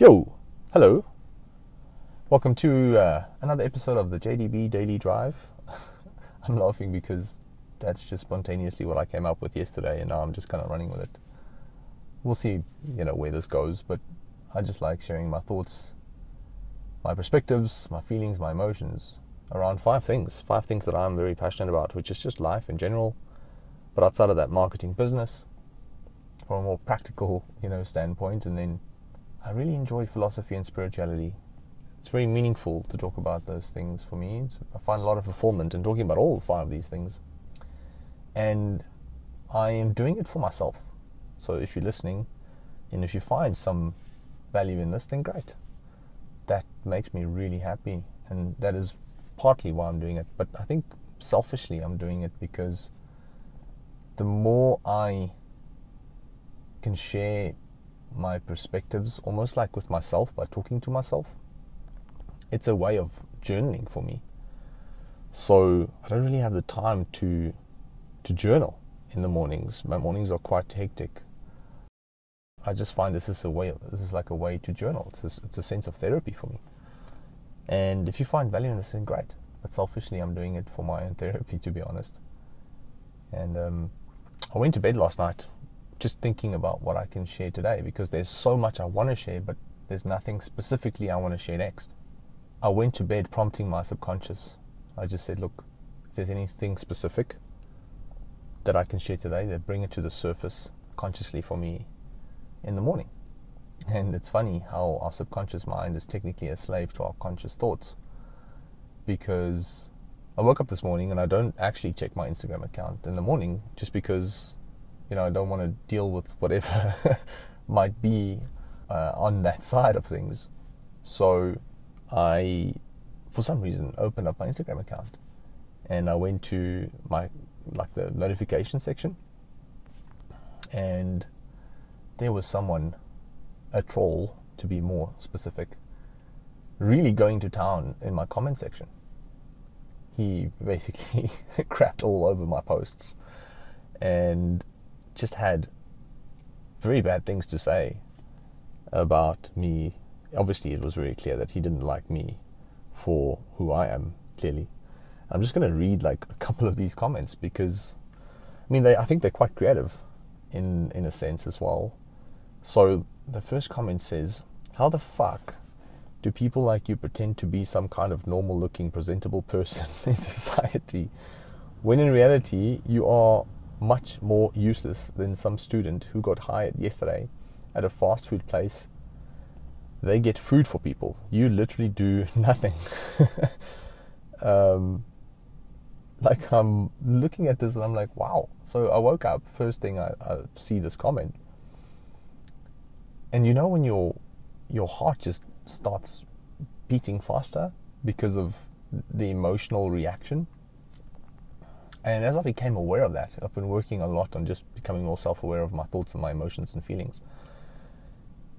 Yo, hello. Welcome to uh, another episode of the JDB Daily Drive. I'm laughing because that's just spontaneously what I came up with yesterday, and now I'm just kind of running with it. We'll see, you know, where this goes, but I just like sharing my thoughts, my perspectives, my feelings, my emotions around five things. Five things that I'm very passionate about, which is just life in general, but outside of that, marketing, business, from a more practical, you know, standpoint, and then I really enjoy philosophy and spirituality. It's very meaningful to talk about those things for me. I find a lot of fulfillment in talking about all five of these things. And I am doing it for myself. So if you're listening and if you find some value in this, then great. That makes me really happy. And that is partly why I'm doing it. But I think selfishly, I'm doing it because the more I can share my perspectives almost like with myself by talking to myself. It's a way of journaling for me. So I don't really have the time to to journal in the mornings. My mornings are quite hectic. I just find this is a way. This is like a way to journal. It's a, it's a sense of therapy for me. And if you find value in this, then great. But selfishly, I'm doing it for my own therapy, to be honest. And um, I went to bed last night just thinking about what I can share today because there's so much I want to share, but there's nothing specifically I want to share next. I went to bed prompting my subconscious. I just said, look, if there's anything specific that I can share today, then bring it to the surface consciously for me in the morning. And it's funny how our subconscious mind is technically a slave to our conscious thoughts. Because I woke up this morning and I don't actually check my Instagram account in the morning just because you know, I don't want to deal with whatever might be uh, on that side of things. So I, for some reason, opened up my Instagram account and I went to my like the notification section, and there was someone, a troll to be more specific, really going to town in my comment section. He basically crapped all over my posts, and just had very bad things to say about me. Obviously, it was very clear that he didn't like me for who I am, clearly. I'm just going to read like a couple of these comments because, I mean, they, I think they're quite creative in, in a sense as well. So the first comment says, How the fuck do people like you pretend to be some kind of normal looking, presentable person in society when in reality you are much more useless than some student who got hired yesterday at a fast food place. They get food for people. You literally do nothing. um, like I'm looking at this and I'm like, wow. So I woke up. First thing I, I see this comment, and you know when your your heart just starts beating faster because of the emotional reaction and as I became aware of that, I've been working a lot on just becoming more self aware of my thoughts and my emotions and feelings.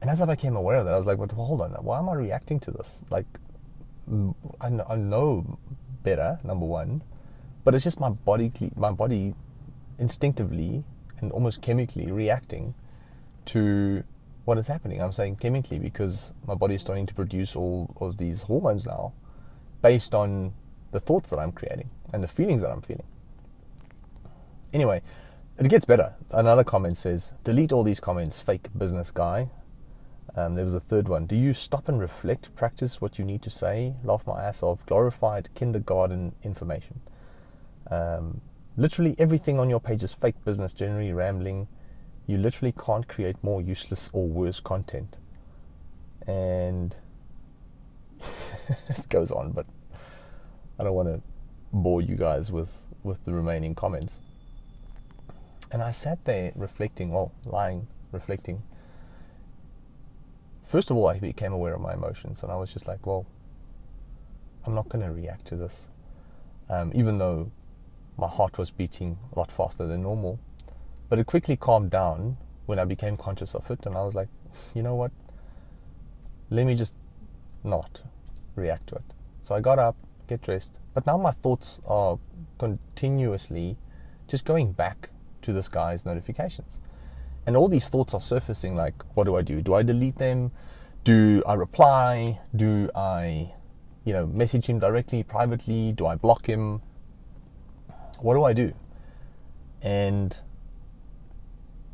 And as I became aware of that, I was like, well, hold on, why am I reacting to this? Like, I know, better, number one, but it's just my body, my body instinctively and almost chemically reacting to what is happening. I'm saying chemically because my body is starting to produce all of these hormones now based on the thoughts that I'm creating and the feelings that I'm feeling. Anyway, it gets better. Another comment says, delete all these comments, fake business guy. Um, there was a third one. Do you stop and reflect, practice what you need to say? Laugh my ass off. Glorified kindergarten information. Um, literally everything on your page is fake business, generally rambling. You literally can't create more useless or worse content. And it goes on, but I don't want to bore you guys with, with the remaining comments. And I sat there reflecting, well, lying, reflecting. First of all, I became aware of my emotions, and I was just like, well, I'm not going to react to this. Um, even though my heart was beating a lot faster than normal. But it quickly calmed down when I became conscious of it, and I was like, you know what? Let me just not react to it. So I got up, get dressed, but now my thoughts are continuously just going back to this guy's notifications. And all these thoughts are surfacing like, what do I do? Do I delete them? Do I reply? Do I, you know, message him directly, privately? Do I block him? What do I do? And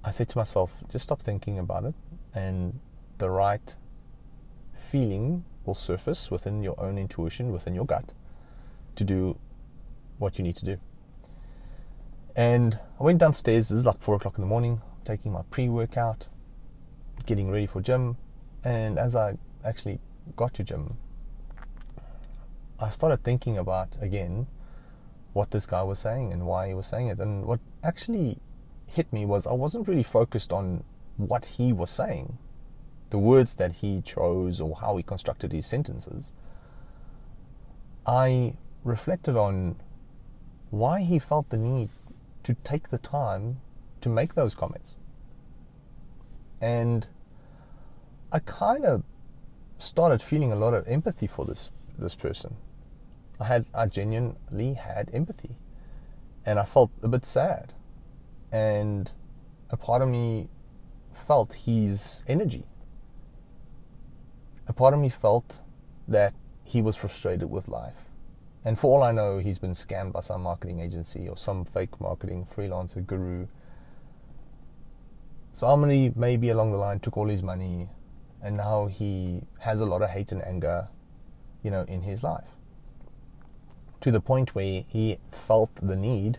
I said to myself, just stop thinking about it, and the right feeling will surface within your own intuition, within your gut, to do what you need to do. And I went downstairs, this is like four o'clock in the morning, taking my pre workout, getting ready for gym. And as I actually got to gym, I started thinking about again what this guy was saying and why he was saying it. And what actually hit me was I wasn't really focused on what he was saying, the words that he chose or how he constructed his sentences. I reflected on why he felt the need to take the time to make those comments. And I kind of started feeling a lot of empathy for this this person. I had I genuinely had empathy. And I felt a bit sad. And a part of me felt his energy. A part of me felt that he was frustrated with life and for all I know, he's been scammed by some marketing agency or some fake marketing freelancer guru. So Amini maybe along the line took all his money and now he has a lot of hate and anger, you know, in his life. To the point where he felt the need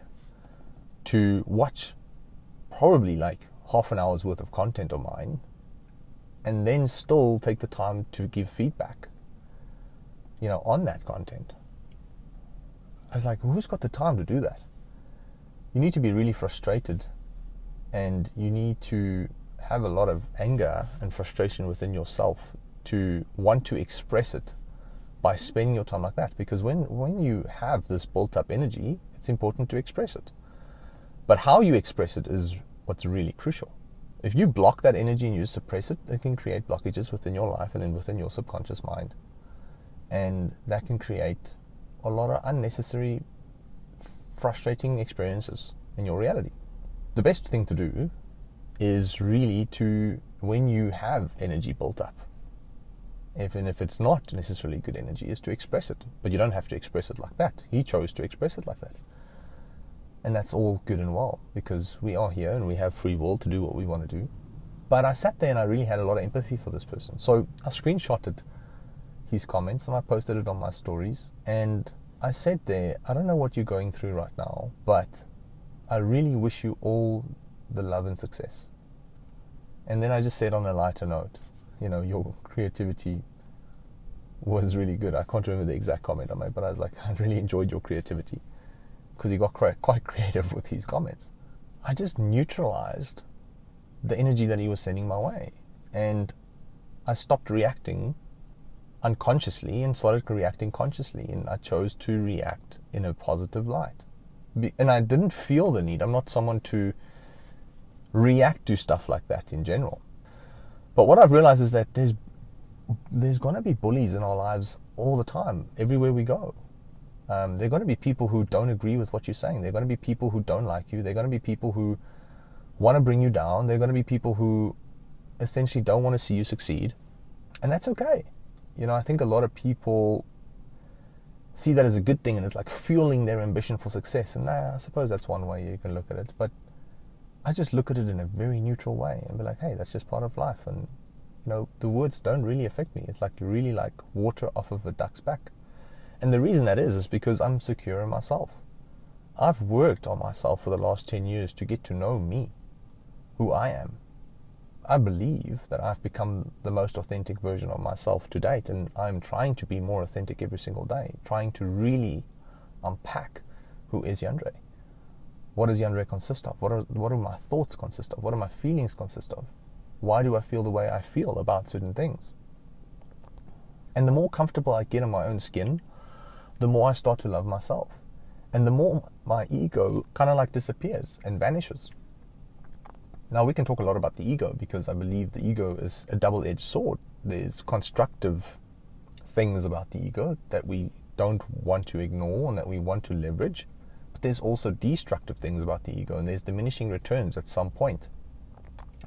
to watch probably like half an hour's worth of content of mine and then still take the time to give feedback, you know, on that content. I was like, who's got the time to do that? You need to be really frustrated and you need to have a lot of anger and frustration within yourself to want to express it by spending your time like that. Because when, when you have this built up energy, it's important to express it. But how you express it is what's really crucial. If you block that energy and you suppress it, it can create blockages within your life and within your subconscious mind. And that can create a lot of unnecessary, frustrating experiences in your reality. The best thing to do is really to, when you have energy built up, even if it's not necessarily good energy, is to express it. But you don't have to express it like that. He chose to express it like that. And that's all good and well because we are here and we have free will to do what we want to do. But I sat there and I really had a lot of empathy for this person. So I screenshotted his comments and I posted it on my stories. And I said there, I don't know what you're going through right now, but I really wish you all the love and success. And then I just said on a lighter note, you know, your creativity was really good. I can't remember the exact comment I made, but I was like, I really enjoyed your creativity because he got quite creative with his comments. I just neutralized the energy that he was sending my way. And I stopped reacting unconsciously and started reacting consciously. And I chose to react in a positive light. And I didn't feel the need. I'm not someone to react to stuff like that in general. But what I've realized is that there's there's going to be bullies in our lives all the time, everywhere we go. Um, there are going to be people who don't agree with what you're saying. There are going to be people who don't like you. There are going to be people who want to bring you down. There are going to be people who essentially don't want to see you succeed. And that's okay. You know, I think a lot of people see that as a good thing and it's like fueling their ambition for success. And nah, I suppose that's one way you can look at it. But I just look at it in a very neutral way and be like, hey, that's just part of life. And, you know, the words don't really affect me. It's like really like water off of a duck's back. And the reason that is, is because I'm secure in myself. I've worked on myself for the last 10 years to get to know me, who I am, I believe that I've become the most authentic version of myself to date, and I'm trying to be more authentic every single day, trying to really unpack who is Jandre. What does Jandre consist of? What are, what do my thoughts consist of? What do my feelings consist of? Why do I feel the way I feel about certain things? And the more comfortable I get in my own skin, the more I start to love myself. And the more my ego kind of like disappears and vanishes. Now, we can talk a lot about the ego because I believe the ego is a double edged sword. There's constructive things about the ego that we don't want to ignore and that we want to leverage, but there's also destructive things about the ego, and there's diminishing returns at some point.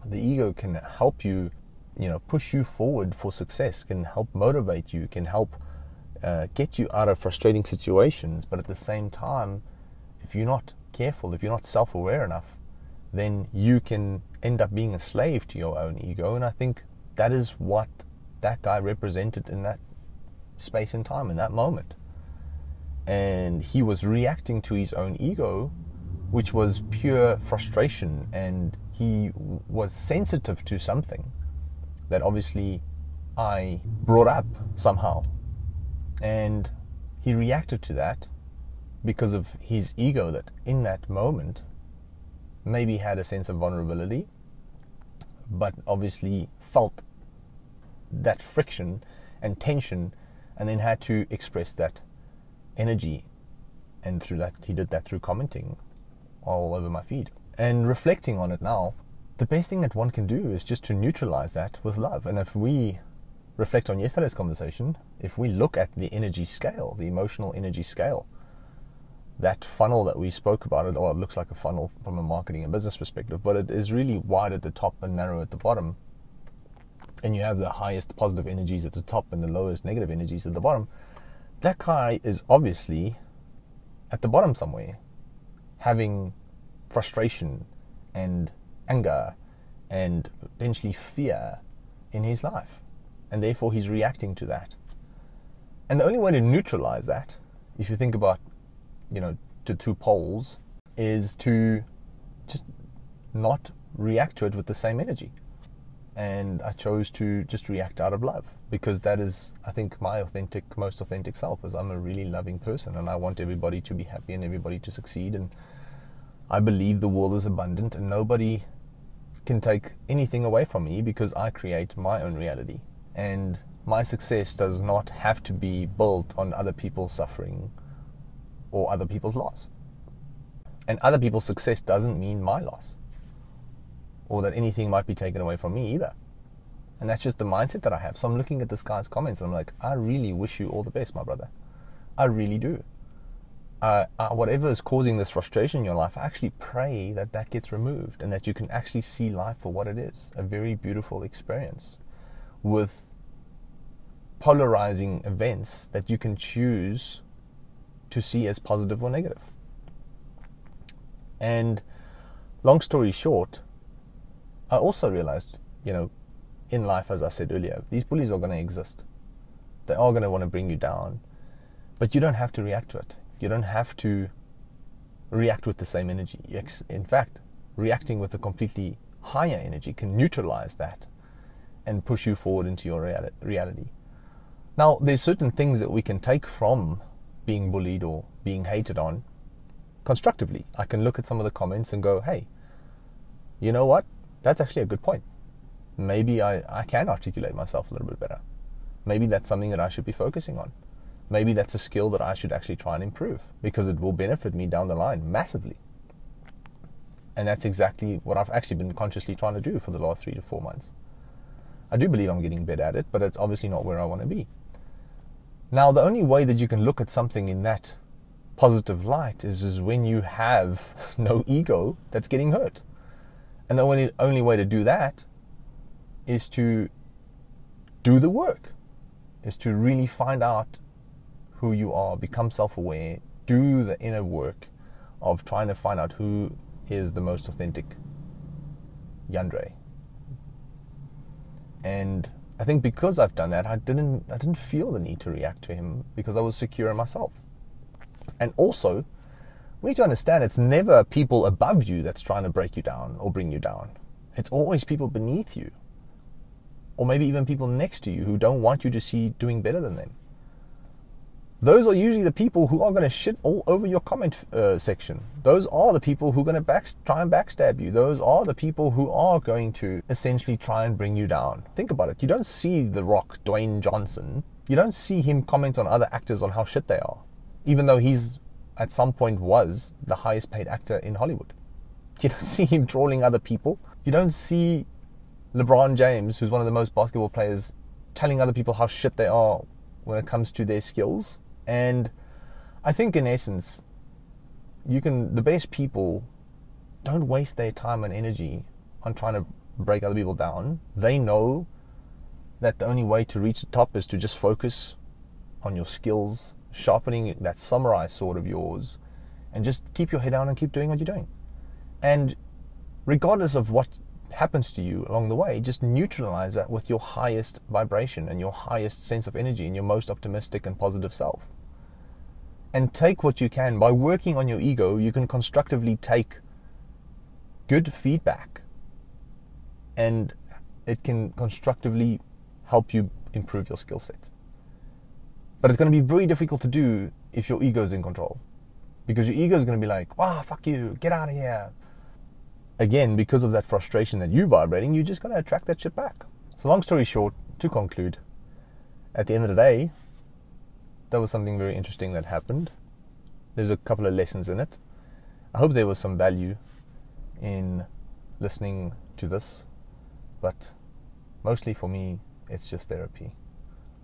The ego can help you you know push you forward for success, can help motivate you, can help uh, get you out of frustrating situations. But at the same time, if you're not careful, if you're not self-aware enough, then you can end up being a slave to your own ego. And I think that is what that guy represented in that space and time, in that moment. And he was reacting to his own ego, which was pure frustration. And he was sensitive to something that obviously I brought up somehow. And he reacted to that because of his ego that in that moment maybe had a sense of vulnerability, but obviously felt that friction and tension and then had to express that energy. And through that, he did that through commenting all over my feed. And reflecting on it now, the best thing that one can do is just to neutralize that with love. And if we reflect on yesterday's conversation, if we look at the energy scale, the emotional energy scale, that funnel that we spoke about, it, well, it looks like a funnel from a marketing and business perspective, but it is really wide at the top and narrow at the bottom. And you have the highest positive energies at the top and the lowest negative energies at the bottom. That guy is obviously at the bottom somewhere, having frustration and anger and potentially fear in his life. And therefore, he's reacting to that. And the only way to neutralize that, if you think about you know, to two poles is to just not react to it with the same energy. And I chose to just react out of love because that is, I think, my authentic, most authentic self. Is I'm a really loving person and I want everybody to be happy and everybody to succeed. And I believe the world is abundant and nobody can take anything away from me because I create my own reality. And my success does not have to be built on other people's suffering or other people's loss. And other people's success doesn't mean my loss or that anything might be taken away from me either. And that's just the mindset that I have. So I'm looking at this guy's comments and I'm like, I really wish you all the best, my brother. I really do. Uh, uh, whatever is causing this frustration in your life, I actually pray that that gets removed and that you can actually see life for what it is a very beautiful experience with polarizing events that you can choose to see as positive or negative. And long story short, I also realized, you know, in life, as I said earlier, these bullies are going to exist. They are going to want to bring you down, but you don't have to react to it. You don't have to react with the same energy. In fact, reacting with a completely higher energy can neutralize that and push you forward into your reality. Now, there's certain things that we can take from being bullied or being hated on constructively. I can look at some of the comments and go, hey, you know what? That's actually a good point. Maybe I, I can articulate myself a little bit better. Maybe that's something that I should be focusing on. Maybe that's a skill that I should actually try and improve because it will benefit me down the line massively. And that's exactly what I've actually been consciously trying to do for the last three to four months. I do believe I'm getting better at it, but it's obviously not where I want to be. Now, the only way that you can look at something in that positive light is, is when you have no ego that's getting hurt. And the only, only way to do that is to do the work, is to really find out who you are, become self aware, do the inner work of trying to find out who is the most authentic Jandre. And I think because I've done that, I didn't I didn't feel the need to react to him because I was secure in myself. And also, we need to understand it's never people above you that's trying to break you down or bring you down. It's always people beneath you. Or maybe even people next to you who don't want you to see doing better than them those are usually the people who are going to shit all over your comment uh, section. Those are the people who are going to back, try and backstab you. Those are the people who are going to essentially try and bring you down. Think about it. You don't see The Rock, Dwayne Johnson. You don't see him comment on other actors on how shit they are, even though he's at some point was the highest paid actor in Hollywood. You don't see him trolling other people. You don't see LeBron James, who's one of the most basketball players, telling other people how shit they are when it comes to their skills and I think in essence, you can the best people don't waste their time and energy on trying to break other people down. They know that the only way to reach the top is to just focus on your skills, sharpening that samurai sword of yours, and just keep your head down and keep doing what you're doing. And regardless of what happens to you along the way, just neutralize that with your highest vibration and your highest sense of energy and your most optimistic and positive self. And take what you can. By working on your ego, you can constructively take good feedback and it can constructively help you improve your skill set. But it's going to be very difficult to do if your ego is in control. Because your ego is going to be like, wow, fuck you, get out of here. Again, because of that frustration that you're vibrating, you just got to attract that shit back. So, long story short, to conclude, at the end of the day, that was something very interesting that happened. There's a couple of lessons in it. I hope there was some value in listening to this, but mostly for me, it's just therapy.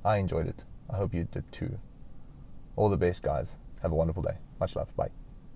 I enjoyed it. I hope you did too. All the best, guys. Have a wonderful day. Much love. Bye.